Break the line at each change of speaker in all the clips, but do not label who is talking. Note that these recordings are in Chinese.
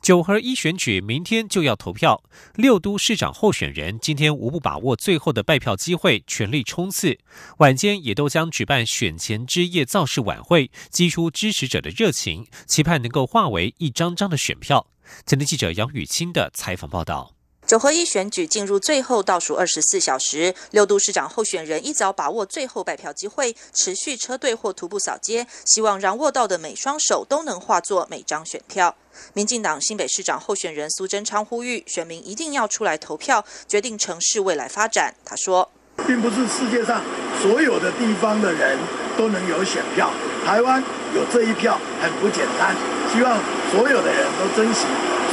九合一选举明天就要投票，六都市长候选人今天无不把握最后的拜票机会，全力冲刺。晚间也都将举办选前之夜造势晚会，激出支持者的热情，期盼能够化为一张张的选票。前天记者杨雨清的采访报道。
九合一选举进入最后倒数二十四小时，六都市长候选人一早把握最后拜票机会，持续车队或徒步扫街，希望让握到的每双手都能化作每张选票。民进党新北市长候选人苏贞昌呼吁选民一定要出来投票，决定城市未来发展。他说：“
并不是世界上所有的地方的人都能有选票，台湾有这一票很不简单，希望所有的人都珍惜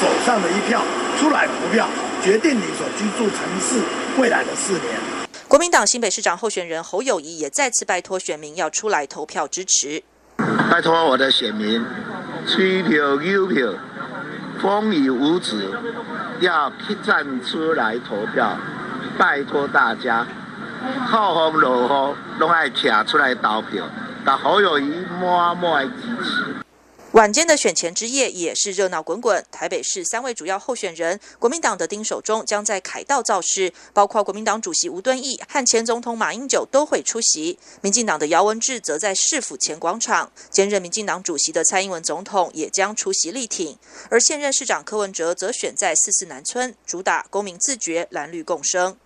手上的一票，出来投票。”决定你所居住城市未来的四年。
国民党新北市长候选人侯友谊也再次拜托选民要出来投票支持。
拜托我的选民，吹票、邮票，风雨无阻，要站出来投票。拜托大家，好风落雨，拢爱站出来投票，把侯友谊默默支持。
晚间的选前之夜也是热闹滚滚。台北市三位主要候选人，国民党的丁守中将在凯道造势，包括国民党主席吴敦义和前总统马英九都会出席。民进党的姚文智则在市府前广场，兼任民进党主席的蔡英文总统也将出席力挺。而现任市长柯文哲则选在四四南村，主打公民自觉、蓝绿共生。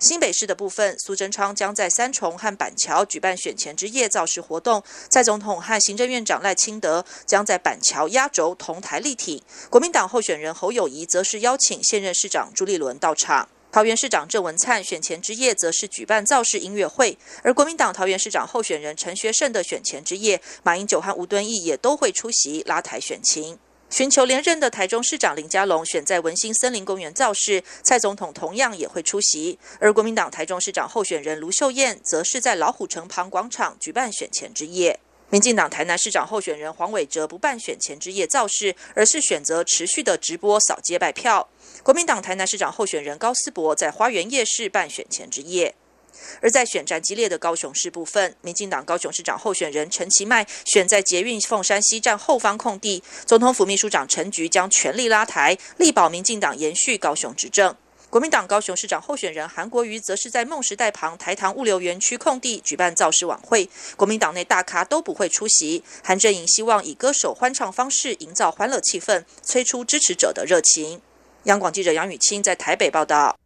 新北市的部分，苏贞昌将在三重和板桥举办选前之夜造势活动。蔡总统和行政院长赖清德将在板桥压轴同台力挺。国民党候选人侯友谊则是邀请现任市长朱立伦到场。桃园市长郑文灿选前之夜则是举办造势音乐会。而国民党桃园市长候选人陈学圣的选前之夜，马英九和吴敦义也都会出席拉台选情。寻求连任的台中市长林佳龙选在文心森林公园造势，蔡总统同样也会出席。而国民党台中市长候选人卢秀燕则是在老虎城旁广场举办选前之夜。民进党台南市长候选人黄伟哲不办选前之夜造势，而是选择持续的直播扫街拜票。国民党台南市长候选人高思博在花园夜市办选前之夜。而在选战激烈的高雄市部分，民进党高雄市长候选人陈其迈选在捷运凤山西站后方空地，总统府秘书长陈菊将全力拉台，力保民进党延续高雄执政。国民党高雄市长候选人韩国瑜则是在梦时代旁台糖物流园区空地举办造势晚会，国民党内大咖都不会出席。韩正营希望以歌手欢唱方式营造欢乐气氛，催出支持者的热情。央广记者杨雨清在台北报道。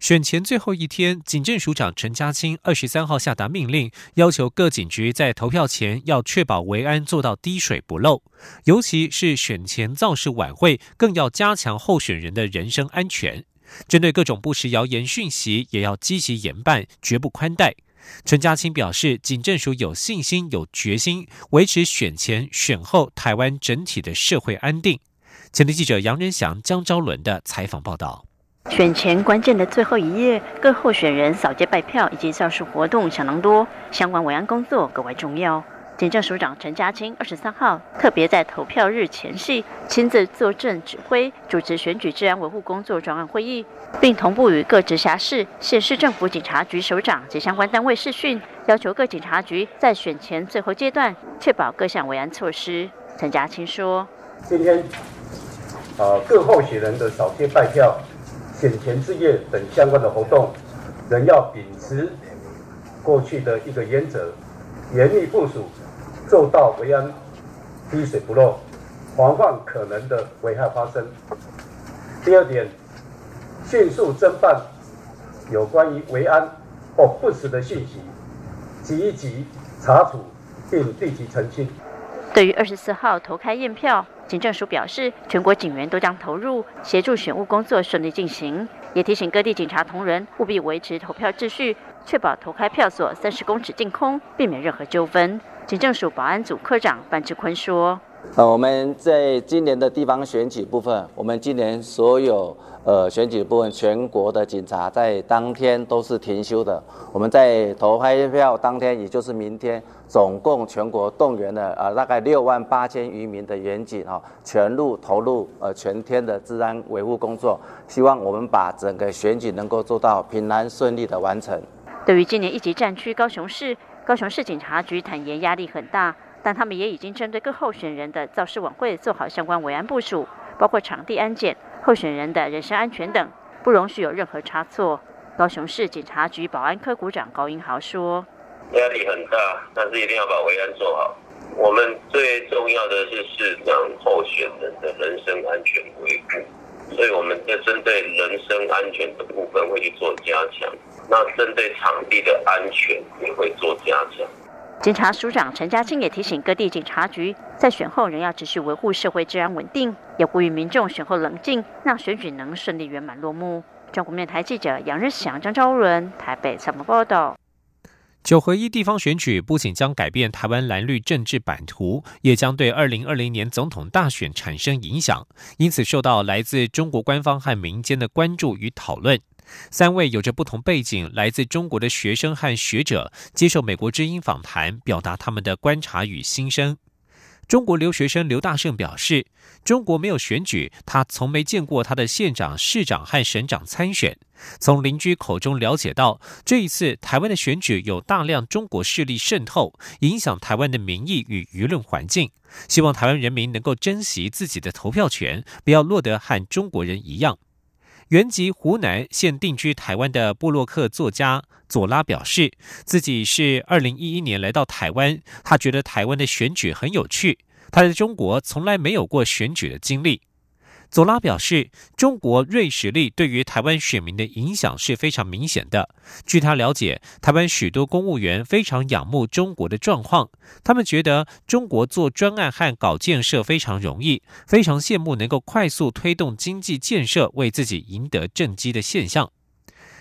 选前最后一天，警政署长陈家清二十三号下达命令，要求各警局在投票前要确保维安做到滴水不漏，尤其是选前造势晚会，更要加强候选人的人身安全。针对各种不实谣言讯息，也要积极严办，绝不宽待。陈家清表示，警政署有信心、有决心维持选前、选后台湾整体的社会安定。前天记者杨仁祥、江昭伦的采访报道。
选前关键的最后一夜，各候选人扫街拜票以及造势活动相当多，相关维安工作格外重要。警政署长陈家清二十三号特别在投票日前夕亲自坐镇指挥，主持选举治安维护工作专案会议，并同步与各直辖市、县市政府警察局首长及相关单位视讯，要求各警察局在选前最后阶段确保各项维安措施。陈家清说：“
今天，呃，各候选人的扫街拜票。”选前置业等相关的活动，仍要秉持过去的一个原则，严密部署，做到维安滴水不漏，防范可能的危害发生。第二点，迅速侦办有关于维安或不实的信息，积极查处并立即澄清。
对于二十四号投开验票。警政署表示，全国警员都将投入协助选务工作顺利进行，也提醒各地警察同仁务必维持投票秩序，确保投开票所三十公尺净空，避免任何纠纷。警政署保安组科长范志坤说：“
呃，我们在今年的地方选举部分，我们今年所有呃选举部分，全国的警察在当天都是停休的。我们在投开票当天，也就是明天，总共全国动员了呃大概六万八千余名的员警啊，全路投入呃全天的治安维护工作，希望我们把整个选举能够做到平安顺利的完成。
对于今年一级战区高雄市，高雄市警察局坦言压力很大。但他们也已经针对各候选人的造势晚会做好相关维安部署，包括场地安检、候选人的人身安全等，不容许有任何差错。高雄市警察局保安科股长高英豪说：“
压力很大，但是一定要把维安做好。我们最重要的是市长候选人的人身安全维护，所以我们在针对人身安全的部分会去做加强。那针对场地的安全也会做加强。”
警察署长陈家清也提醒各地警察局，在选后仍要持续维护社会治安稳定，也呼吁民众选后冷静，让选举能顺利圆满落幕。中国面台记者杨日祥、张昭伦台北采访报道。
九合一地方选举不仅将改变台湾蓝绿政治版图，也将对二零二零年总统大选产生影响，因此受到来自中国官方和民间的关注与讨论。三位有着不同背景、来自中国的学生和学者接受美国之音访谈，表达他们的观察与心声。中国留学生刘大胜表示：“中国没有选举，他从没见过他的县长、市长和省长参选。从邻居口中了解到，这一次台湾的选举有大量中国势力渗透，影响台湾的民意与舆论环境。希望台湾人民能够珍惜自己的投票权，不要落得和中国人一样。”原籍湖南、现定居台湾的布洛克作家佐拉表示，自己是二零一一年来到台湾，他觉得台湾的选举很有趣，他在中国从来没有过选举的经历。佐拉表示，中国锐实力对于台湾选民的影响是非常明显的。据他了解，台湾许多公务员非常仰慕中国的状况，他们觉得中国做专案和搞建设非常容易，非常羡慕能够快速推动经济建设，为自己赢得政绩的现象。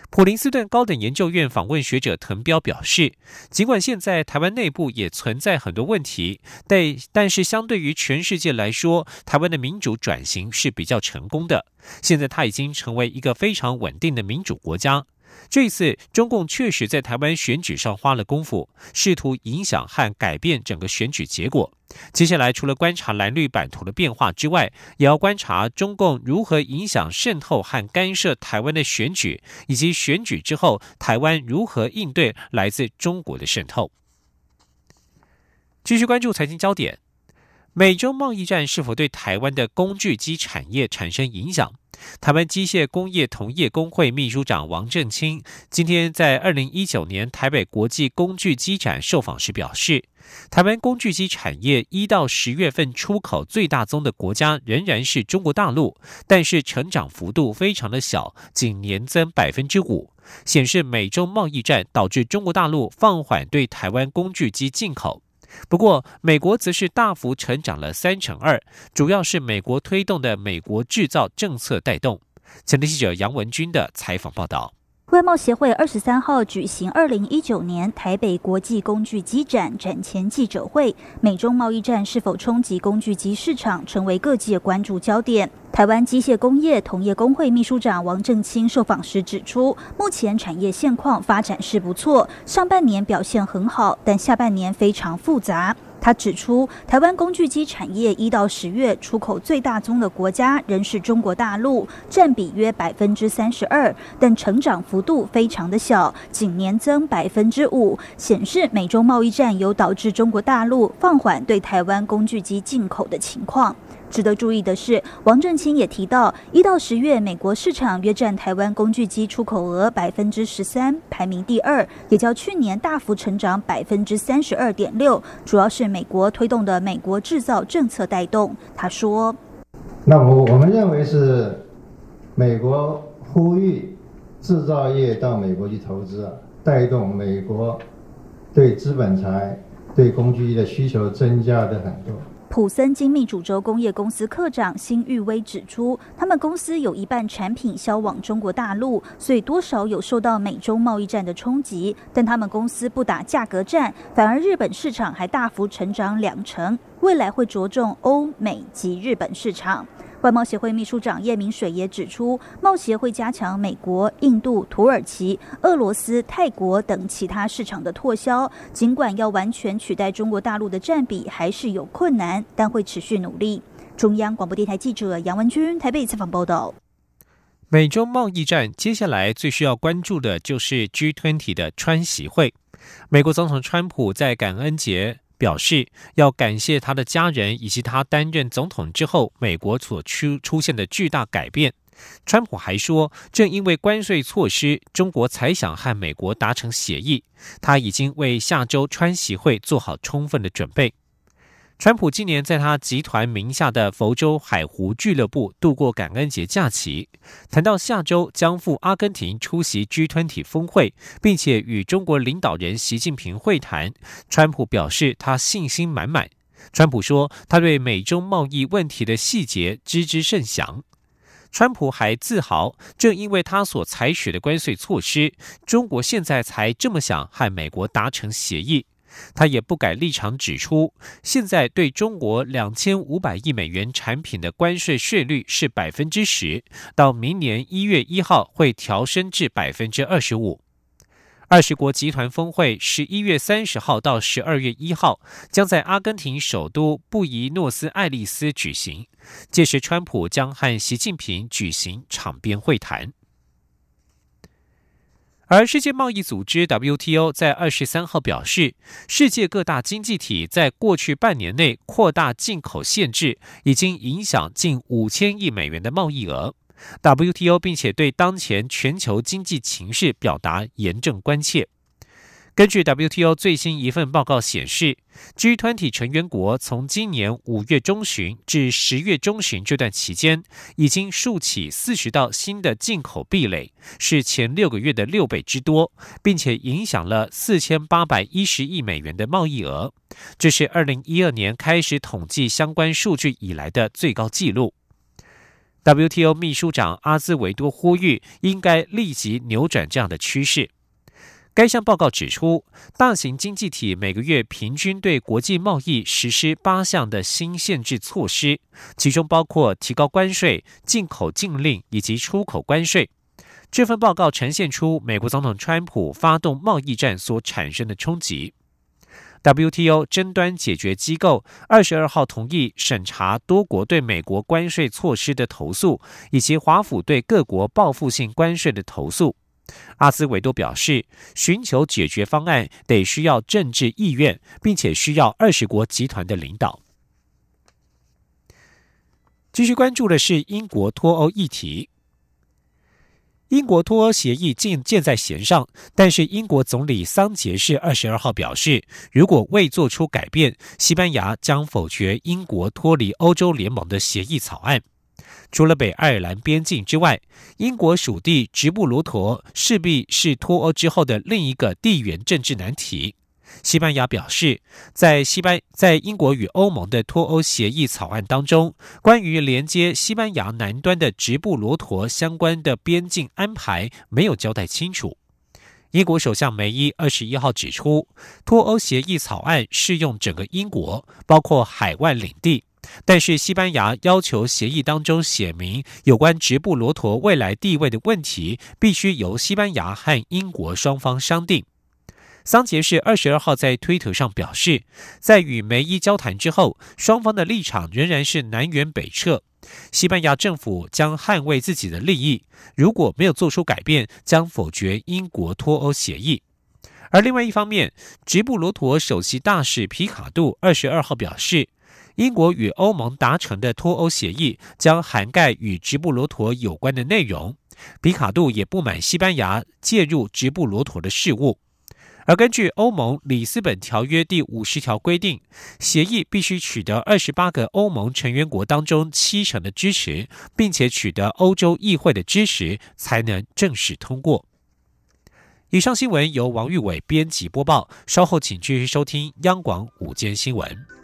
普林斯顿高等研究院访问学者滕彪表示，尽管现在台湾内部也存在很多问题，但但是相对于全世界来说，台湾的民主转型是比较成功的。现在它已经成为一个非常稳定的民主国家。这次中共确实在台湾选举上花了功夫，试图影响和改变整个选举结果。接下来，除了观察蓝绿版图的变化之外，也要观察中共如何影响、渗透和干涉台湾的选举，以及选举之后台湾如何应对来自中国的渗透。继续关注财经焦点。美洲贸易战是否对台湾的工具机产业产生影响？台湾机械工业同业工会秘书长王正清今天在二零一九年台北国际工具机展受访时表示，台湾工具机产业一到十月份出口最大宗的国家仍然是中国大陆，但是成长幅度非常的小，仅年增百分之五，显示美洲贸易战导致中国大陆放缓对台湾工具机进口。不过，美国则是大幅成长了三成二，主要是美国推动的美国制造政策带动。前天记者杨文军的采访报道。
外贸协会二十三号举行二零一九年台北国际工具机展展前记者会，美中贸易战是否冲击工具机市场，成为各界关注焦点。台湾机械工业同业工会秘书长王正清受访时指出，目前产业现况发展是不错，上半年表现很好，但下半年非常复杂。他指出，台湾工具机产业一到十月出口最大宗的国家仍是中国大陆，占比约百分之三十二，但成长幅度非常的小，仅年增百分之五，显示美中贸易战有导致中国大陆放缓对台湾工具机进口的情况。值得注意的是，王正清也提到，一到十月，美国市场约占台湾工具机出口额百分之十三，排名第二，也较去年大幅成长百分之三十二点六，主要是美国推动的美国制造政策带动。他说：“
那我我们认为是美国呼吁制造业到美国去投资，带动美国对资本财、对工具的需求增加的很多。”
普森精密主轴工业公司科长辛玉威指出，他们公司有一半产品销往中国大陆，所以多少有受到美中贸易战的冲击。但他们公司不打价格战，反而日本市场还大幅成长两成，未来会着重欧美及日本市场。外贸协会秘书长叶明水也指出，贸协会加强美国、印度、土耳其、俄罗斯、泰国等其他市场的拓销。尽管要完全取代中国大陆的占比还是有困难，但会持续努力。中央广播电台记者杨文君台北采访报道。
美中贸易战接下来最需要关注的就是 G20 的川习会。美国总统川普在感恩节。表示要感谢他的家人以及他担任总统之后，美国所出出现的巨大改变。川普还说，正因为关税措施，中国才想和美国达成协议。他已经为下周川习会做好充分的准备。川普今年在他集团名下的佛州海湖俱乐部度过感恩节假期。谈到下周将赴阿根廷出席 G20 峰会，并且与中国领导人习近平会谈，川普表示他信心满满。川普说，他对美中贸易问题的细节知之甚详。川普还自豪，正因为他所采取的关税措施，中国现在才这么想和美国达成协议。他也不改立场，指出现在对中国两千五百亿美元产品的关税税率是百分之十，到明年一月一号会调升至百分之二十五。二十国集团峰会十一月三十号到十二月一号将在阿根廷首都布宜诺斯艾利斯举行，届时川普将和习近平举行场边会谈。而世界贸易组织 WTO 在二十三号表示，世界各大经济体在过去半年内扩大进口限制，已经影响近五千亿美元的贸易额。WTO 并且对当前全球经济情势表达严正关切。根据 WTO 最新一份报告显示，G20 成员国从今年五月中旬至十月中旬这段期间，已经竖起四十道新的进口壁垒，是前六个月的六倍之多，并且影响了四千八百一十亿美元的贸易额，这是二零一二年开始统计相关数据以来的最高纪录。WTO 秘书长阿兹维多呼吁，应该立即扭转这样的趋势。该项报告指出，大型经济体每个月平均对国际贸易实施八项的新限制措施，其中包括提高关税、进口禁令以及出口关税。这份报告呈现出美国总统川普发动贸易战所产生的冲击。WTO 争端解决机构二十二号同意审查多国对美国关税措施的投诉，以及华府对各国报复性关税的投诉。阿斯维多表示，寻求解决方案得需要政治意愿，并且需要二十国集团的领导。继续关注的是英国脱欧议题。英国脱欧协议建箭在弦上，但是英国总理桑杰士二十二号表示，如果未做出改变，西班牙将否决英国脱离欧洲联盟的协议草案。除了北爱尔兰边境之外，英国属地直布罗陀势必是脱欧之后的另一个地缘政治难题。西班牙表示，在西班在英国与欧盟的脱欧协议草案当中，关于连接西班牙南端的直布罗陀相关的边境安排没有交代清楚。英国首相梅伊二十一号指出，脱欧协议草案适用整个英国，包括海外领地。但是，西班牙要求协议当中写明有关直布罗陀未来地位的问题，必须由西班牙和英国双方商定。桑杰士二十二号在推特上表示，在与梅伊交谈之后，双方的立场仍然是南辕北辙。西班牙政府将捍卫自己的利益，如果没有做出改变，将否决英国脱欧协议。而另外一方面，直布罗陀首席大使皮卡杜二十二号表示。英国与欧盟达成的脱欧协议将涵盖与直布罗陀有关的内容。皮卡杜也不满西班牙介入直布罗陀的事务。而根据欧盟里斯本条约第五十条规定，协议必须取得二十八个欧盟成员国当中七成的支持，并且取得欧洲议会的支持，才能正式通过。以上新闻由王玉伟编辑播报。稍后请继续收听央广午间新闻。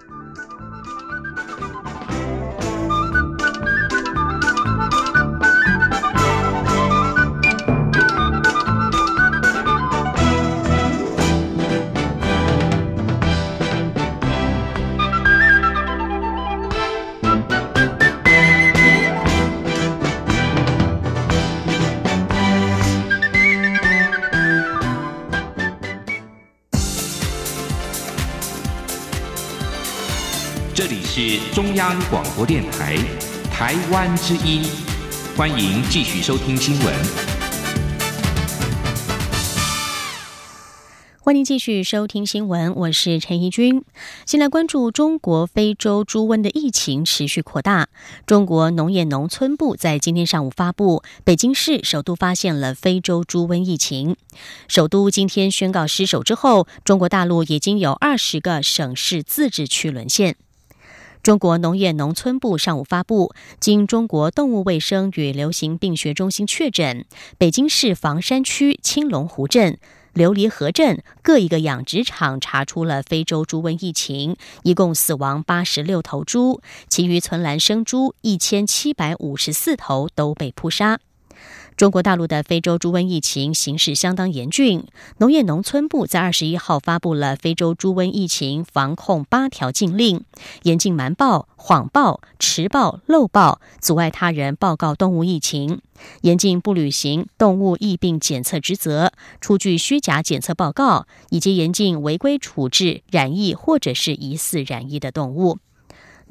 是中央广播电台台湾之音，欢迎继续收听新闻。
欢迎继续收听新闻，我是陈怡君。先来关注中国非洲猪瘟的疫情持续扩大。中国农业农村部在今天上午发布，北京市首度发现了非洲猪瘟疫情。首都今天宣告失守之后，中国大陆已经有二十个省市自治区沦陷。中国农业农村部上午发布，经中国动物卫生与流行病学中心确诊，北京市房山区青龙湖镇。琉璃河镇各一个养殖场查出了非洲猪瘟疫情，一共死亡八十六头猪，其余存栏生猪一千七百五十四头都被扑杀。中国大陆的非洲猪瘟疫情形势相当严峻。农业农村部在二十一号发布了非洲猪瘟疫情防控八条禁令，严禁瞒报、谎报、迟报、漏报、阻碍他人报告动物疫情；严禁不履行动物疫病检测职责、出具虚假检测报告，以及严禁违规处置染疫或者是疑似染疫的动物。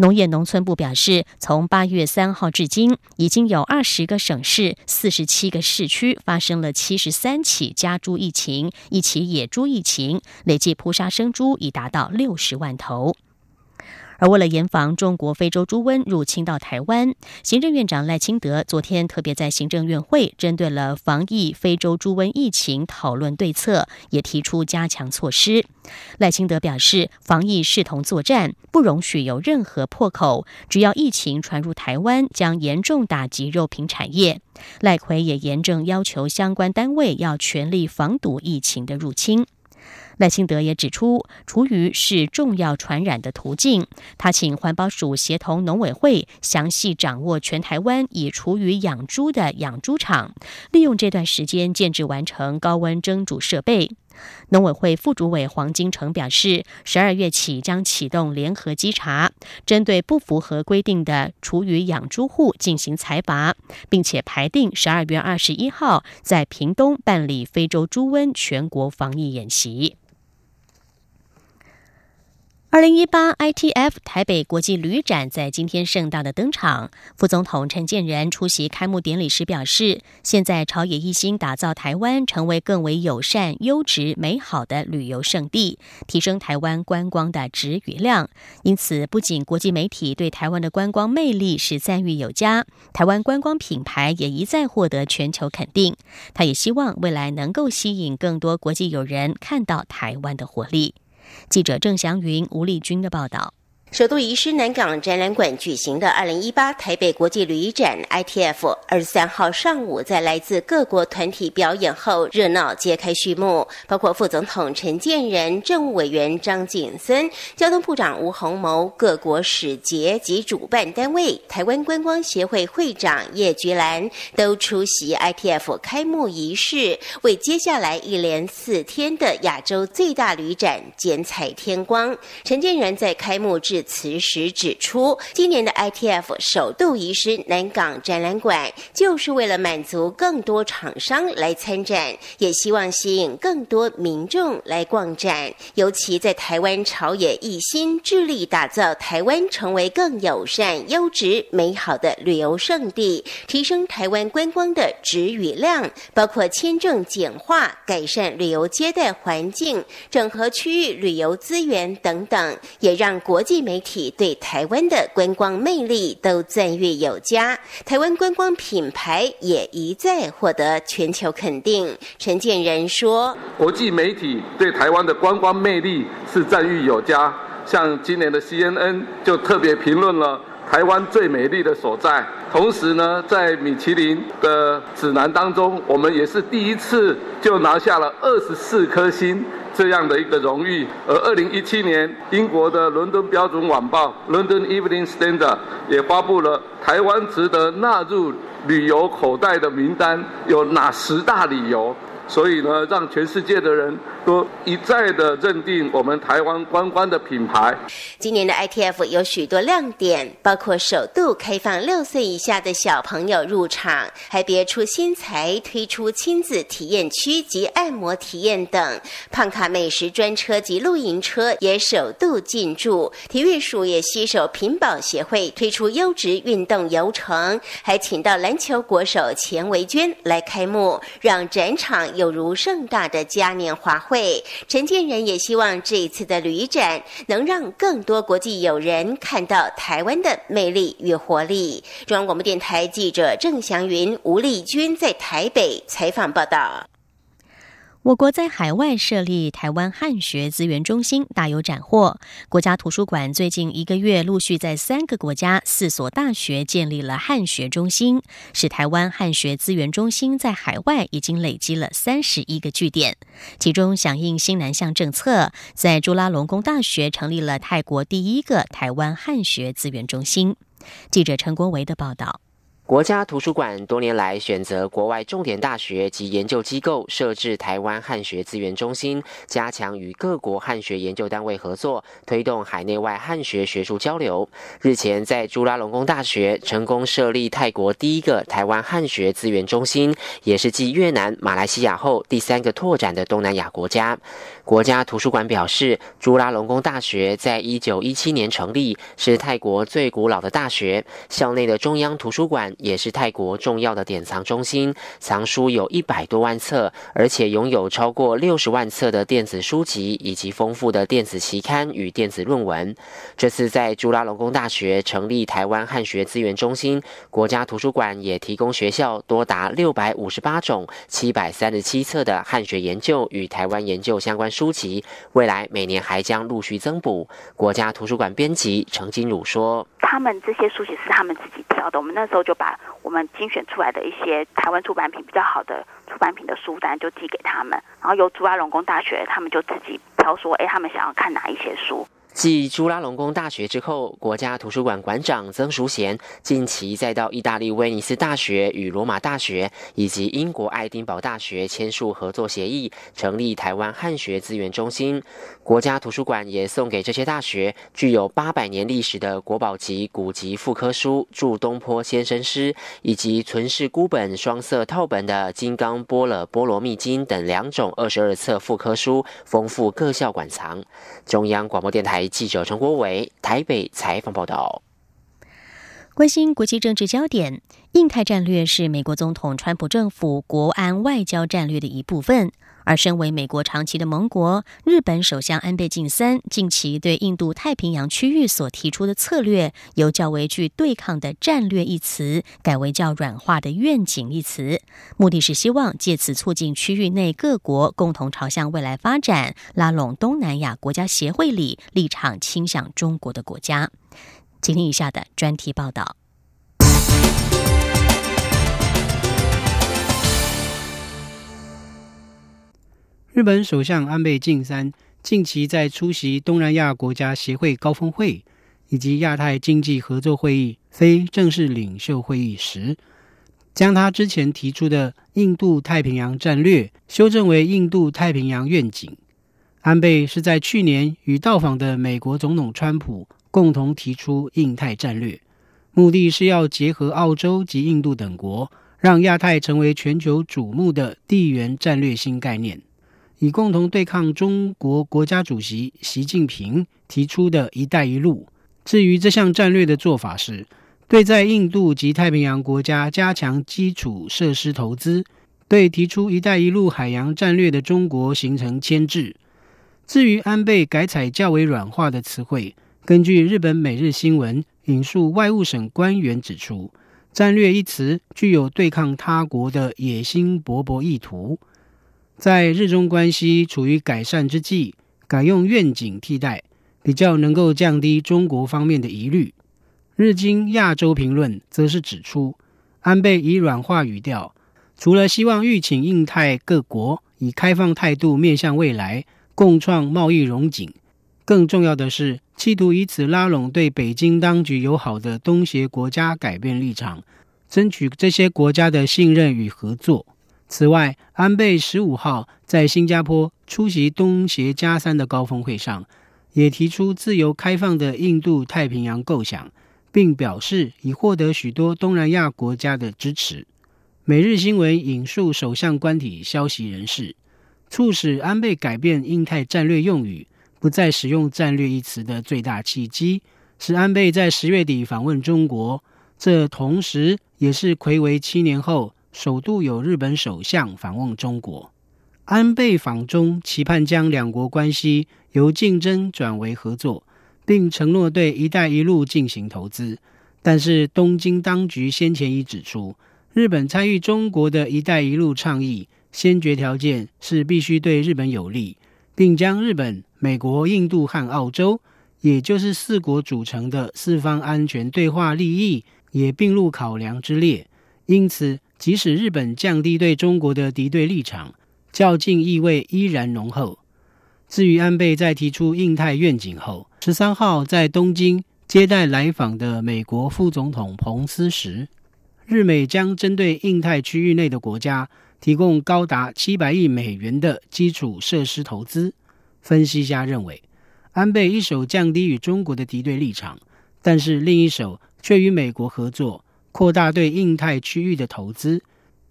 农业农村部表示，从八月三号至今，已经有二十个省市、四十七个市区发生了七十三起家猪疫情，一起野猪疫情，累计扑杀生猪已达到六十万头。而为了严防中国非洲猪瘟入侵到台湾，行政院长赖清德昨天特别在行政院会针对了防疫非洲猪瘟疫情讨论对策，也提出加强措施。赖清德表示，防疫视同作战，不容许有任何破口。只要疫情传入台湾，将严重打击肉品产业。赖奎也严正要求相关单位要全力防堵疫情的入侵。赖清德也指出，厨余是重要传染的途径。他请环保署协同农委会，详细掌握全台湾以厨余养猪的养猪场，利用这段时间建制完成高温蒸煮设备。农委会副主委黄金城表示，十二月起将启动联合稽查，针对不符合规定的厨余养猪户进行采拔，并且排定十二月二十一号在屏东办理非洲猪瘟全国防疫演习。二零一八 ITF 台北国际旅展在今天盛大的登场。副总统陈建仁出席开幕典礼时表示，现在朝野一心打造台湾成为更为友善、优质、美好的旅游胜地，提升台湾观光的质与量。因此，不仅国际媒体对台湾的观光魅力是赞誉有加，台湾观光品牌也一再获得全球肯定。他也希望未来能够吸引更多国际友人看到台湾的活力。记者郑祥云、吴丽君的报道。
首都仪式南港展览馆举行的二零一八台北国际旅展 （ITF） 二十三号上午，在来自各国团体表演后，热闹揭开序幕。包括副总统陈建仁、政务委员张景森、交通部长吴鸿谋、各国使节及主办单位、台湾观光协会会长叶菊兰都出席 ITF 开幕仪式，为接下来一连四天的亚洲最大旅展剪彩天光。陈建仁在开幕致。此时指出，今年的 ITF 首度移师南港展览馆，就是为了满足更多厂商来参展，也希望吸引更多民众来逛展。尤其在台湾朝野一心致力打造台湾成为更友善、优质、美好的旅游胜地，提升台湾观光的质与量，包括签证简化、改善旅游接待环境、整合区域旅游资源等等，也让国际美。媒体对台湾的观光魅力都赞誉有加，台湾观光品牌也一再获得全球肯定。陈建仁说：“
国际媒体对台湾的观光魅力是赞誉有加，像今年的 CNN 就特别评论了台湾最美丽的所在。同时呢，在米其林的指南当中，我们也是第一次就拿下了二十四颗星。”这样的一个荣誉，而二零一七年，英国的伦敦标准晚报 （London Evening Standard） 也发布了台湾值得纳入旅游口袋的名单，有哪十大理由？所以呢，让全世界的人都一再的认定我们台湾观光的品牌。
今年的 ITF 有许多亮点，包括首度开放六岁以下的小朋友入场，还别出心裁推出亲子体验区及按摩体验等。胖卡美食专车及露营车也首度进驻。体育署也携手屏保协会推出优质运动游程，还请到篮球国手钱维娟来开幕，让展场有。有如盛大的嘉年华会，陈建仁也希望这一次的旅展能让更多国际友人看到台湾的魅力与活力。中央广播电台记者郑祥云、吴丽君在台北采访报道。
我国在海外设立台湾汉学资源中心，大有斩获。国家图书馆最近一个月陆续在三个国家四所大学建立了汉学中心，使台湾汉学资源中心在海外已经累积了三十一个据点。其中，响应新南向政策，在朱拉隆功大学成立了泰国第一个台湾汉学资源中心。记者陈国维的报道。
国家图书馆多年来选择国外重点大学及研究机构设置台湾汉学资源中心，加强与各国汉学研究单位合作，推动海内外汉学学术交流。日前，在朱拉隆功大学成功设立泰国第一个台湾汉学资源中心，也是继越南、马来西亚后第三个拓展的东南亚国家。国家图书馆表示，朱拉隆功大学在一九一七年成立，是泰国最古老的大学，校内的中央图书馆。也是泰国重要的典藏中心，藏书有一百多万册，而且拥有超过六十万册的电子书籍以及丰富的电子期刊与电子论文。这次在朱拉隆功大学成立台湾汉学资源中心，国家图书馆也提供学校多达六百五十八种、七百三十七册的汉学研究与台湾研究相关书籍，未来每年还将陆续增补。国家图书馆编辑程金汝说：“
他们这些书籍是他们自己挑的，我们那时候就把。”我们精选出来的一些台湾出版品比较好的出版品的书单就寄给他们，然后由朱阿龙工大学他们就自己挑说，哎，他们想要看哪一些书。
继朱拉隆功大学之后，国家图书馆馆长曾淑贤近期再到意大利威尼斯大学与罗马大学以及英国爱丁堡大学签署合作协议，成立台湾汉学资源中心。国家图书馆也送给这些大学具有八百年历史的国宝级古籍复刻书《祝东坡先生诗》，以及存世孤本双色套本的《金刚般若波罗蜜经》等两种二十二册复刻书，丰富各校馆藏。中央广播电台。记者陈国伟台北采访报道。
关心国际政治焦点，印太战略是美国总统川普政府国安外交战略的一部分。而身为美国长期的盟国，日本首相安倍晋三近期对印度太平洋区域所提出的策略，由较为具对抗的战略一词，改为较软化的愿景一词，目的是希望借此促进区域内各国共同朝向未来发展，拉拢东南亚国家协会里立场倾向中国的国家。请听以下的专题报道。
日本首相安倍晋三近期在出席东南亚国家协会高峰会以及亚太经济合作会议非正式领袖会议时，将他之前提出的印度太平洋战略修正为印度太平洋愿景。安倍是在去年与到访的美国总统川普共同提出印太战略，目的是要结合澳洲及印度等国，让亚太成为全球瞩目的地缘战略新概念。以共同对抗中国国家主席习近平提出的一带一路。至于这项战略的做法是，对在印度及太平洋国家加强基础设施投资，对提出一带一路海洋战略的中国形成牵制。至于安倍改采较为软化的词汇，根据日本每日新闻引述外务省官员指出，战略一词具有对抗他国的野心勃勃意图。在日中关系处于改善之际，改用愿景替代，比较能够降低中国方面的疑虑。日经亚洲评论则是指出，安倍以软化语调，除了希望欲请印太各国以开放态度面向未来，共创贸易融景，更重要的是，企图以此拉拢对北京当局友好的东协国家改变立场，争取这些国家的信任与合作。此外，安倍十五号在新加坡出席东协加三的高峰会上，也提出自由开放的印度太平洋构想，并表示已获得许多东南亚国家的支持。每日新闻引述首相官邸消息人士，促使安倍改变印太战略用语，不再使用“战略”一词的最大契机，是安倍在十月底访问中国，这同时也是魁违七年后。首度有日本首相访问中国，安倍访中期盼将两国关系由竞争转为合作，并承诺对“一带一路”进行投资。但是，东京当局先前已指出，日本参与中国的一带一路倡议，先决条件是必须对日本有利，并将日本、美国、印度和澳洲，也就是四国组成的四方安全对话利益，也并入考量之列。因此。即使日本降低对中国的敌对立场，较劲意味依然浓厚。至于安倍在提出印太愿景后，十三号在东京接待来访的美国副总统彭斯时，日美将针对印太区域内的国家提供高达七百亿美元的基础设施投资。分析家认为，安倍一手降低与中国的敌对立场，但是另一手却与美国合作。扩大对印太区域的投资，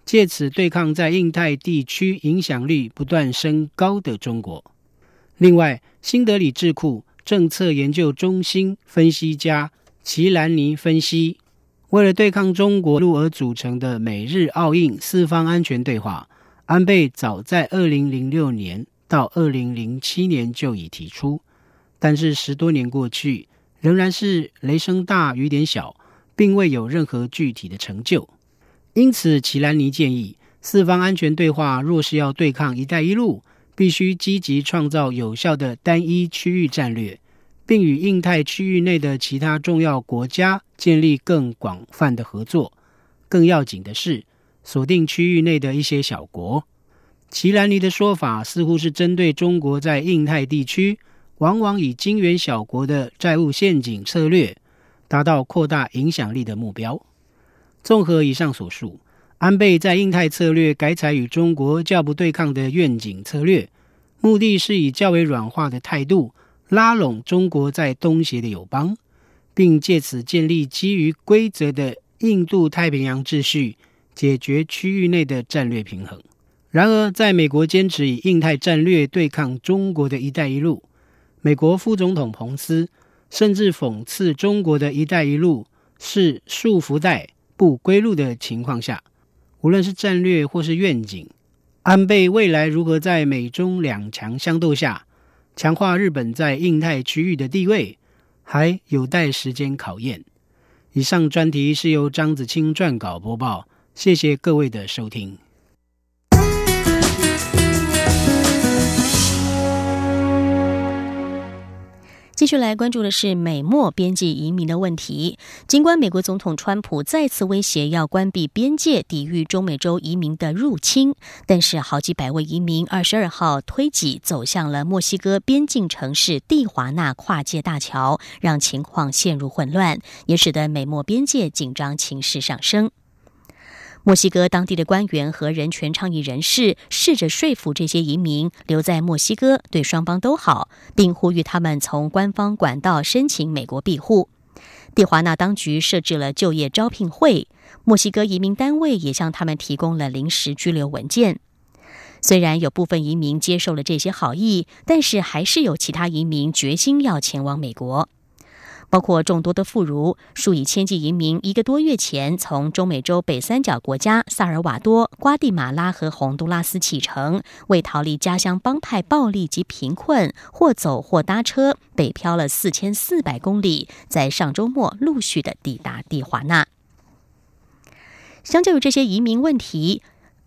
借此对抗在印太地区影响力不断升高的中国。另外，新德里智库政策研究中心分析家齐兰尼分析，为了对抗中国路而组成的美日澳印四方安全对话，安倍早在二零零六年到二零零七年就已提出，但是十多年过去，仍然是雷声大雨点小。并未有任何具体的成就，因此齐兰尼建议，四方安全对话若是要对抗“一带一路”，必须积极创造有效的单一区域战略，并与印太区域内的其他重要国家建立更广泛的合作。更要紧的是，锁定区域内的一些小国。齐兰尼的说法似乎是针对中国在印太地区往往以金元小国的债务陷阱策略。达到扩大影响力的目标。综合以上所述，安倍在印太策略改采与中国较不对抗的愿景策略，目的是以较为软化的态度拉拢中国在东协的友邦，并借此建立基于规则的印度太平洋秩序，解决区域内的战略平衡。然而，在美国坚持以印太战略对抗中国的一带一路，美国副总统彭斯。甚至讽刺中国的一带一路是束缚带不归路的情况下，无论是战略或是愿景，安倍未来如何在美中两强相斗下强化日本在印太区域的地位，还有待时间考验。以上专题是由张子清撰稿播报，谢谢各位的收听。
继续来关注的是美墨边境移民的问题。尽管美国总统川普再次威胁要关闭边界，抵御中美洲移民的入侵，但是好几百位移民二十二号推挤走向了墨西哥边境城市蒂华纳跨界大桥，让情况陷入混乱，也使得美墨边界紧张情势上升。墨西哥当地的官员和人权倡议人士试着说服这些移民留在墨西哥，对双方都好，并呼吁他们从官方管道申请美国庇护。蒂华纳当局设置了就业招聘会，墨西哥移民单位也向他们提供了临时居留文件。虽然有部分移民接受了这些好意，但是还是有其他移民决心要前往美国。包括众多的妇孺，数以千计移民一个多月前从中美洲北三角国家萨尔瓦多、瓜地马拉和洪都拉斯启程，为逃离家乡帮派暴力及贫困，或走或搭车北漂了四千四百公里，在上周末陆续的抵达蒂华纳。相较于这些移民问题。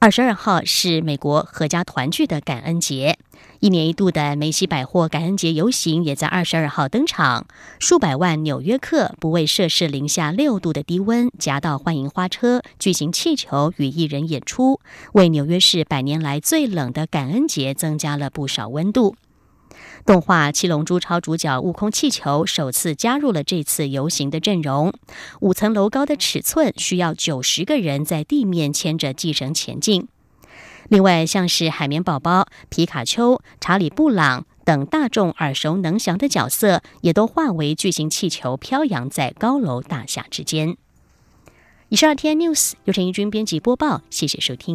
二十二号是美国阖家团聚的感恩节，一年一度的梅西百货感恩节游行也在二十二号登场。数百万纽约客不畏摄氏零下六度的低温，夹道欢迎花车、巨型气球与艺人演出，为纽约市百年来最冷的感恩节增加了不少温度。动画《七龙珠》超主角悟空气球首次加入了这次游行的阵容。五层楼高的尺寸需要九十个人在地面牵着系绳前进。另外，像是海绵宝宝、皮卡丘、查理布朗等大众耳熟能详的角色，也都化为巨型气球，飘扬在高楼大厦之间。以上天 news 由陈一军编辑播报，谢谢收听。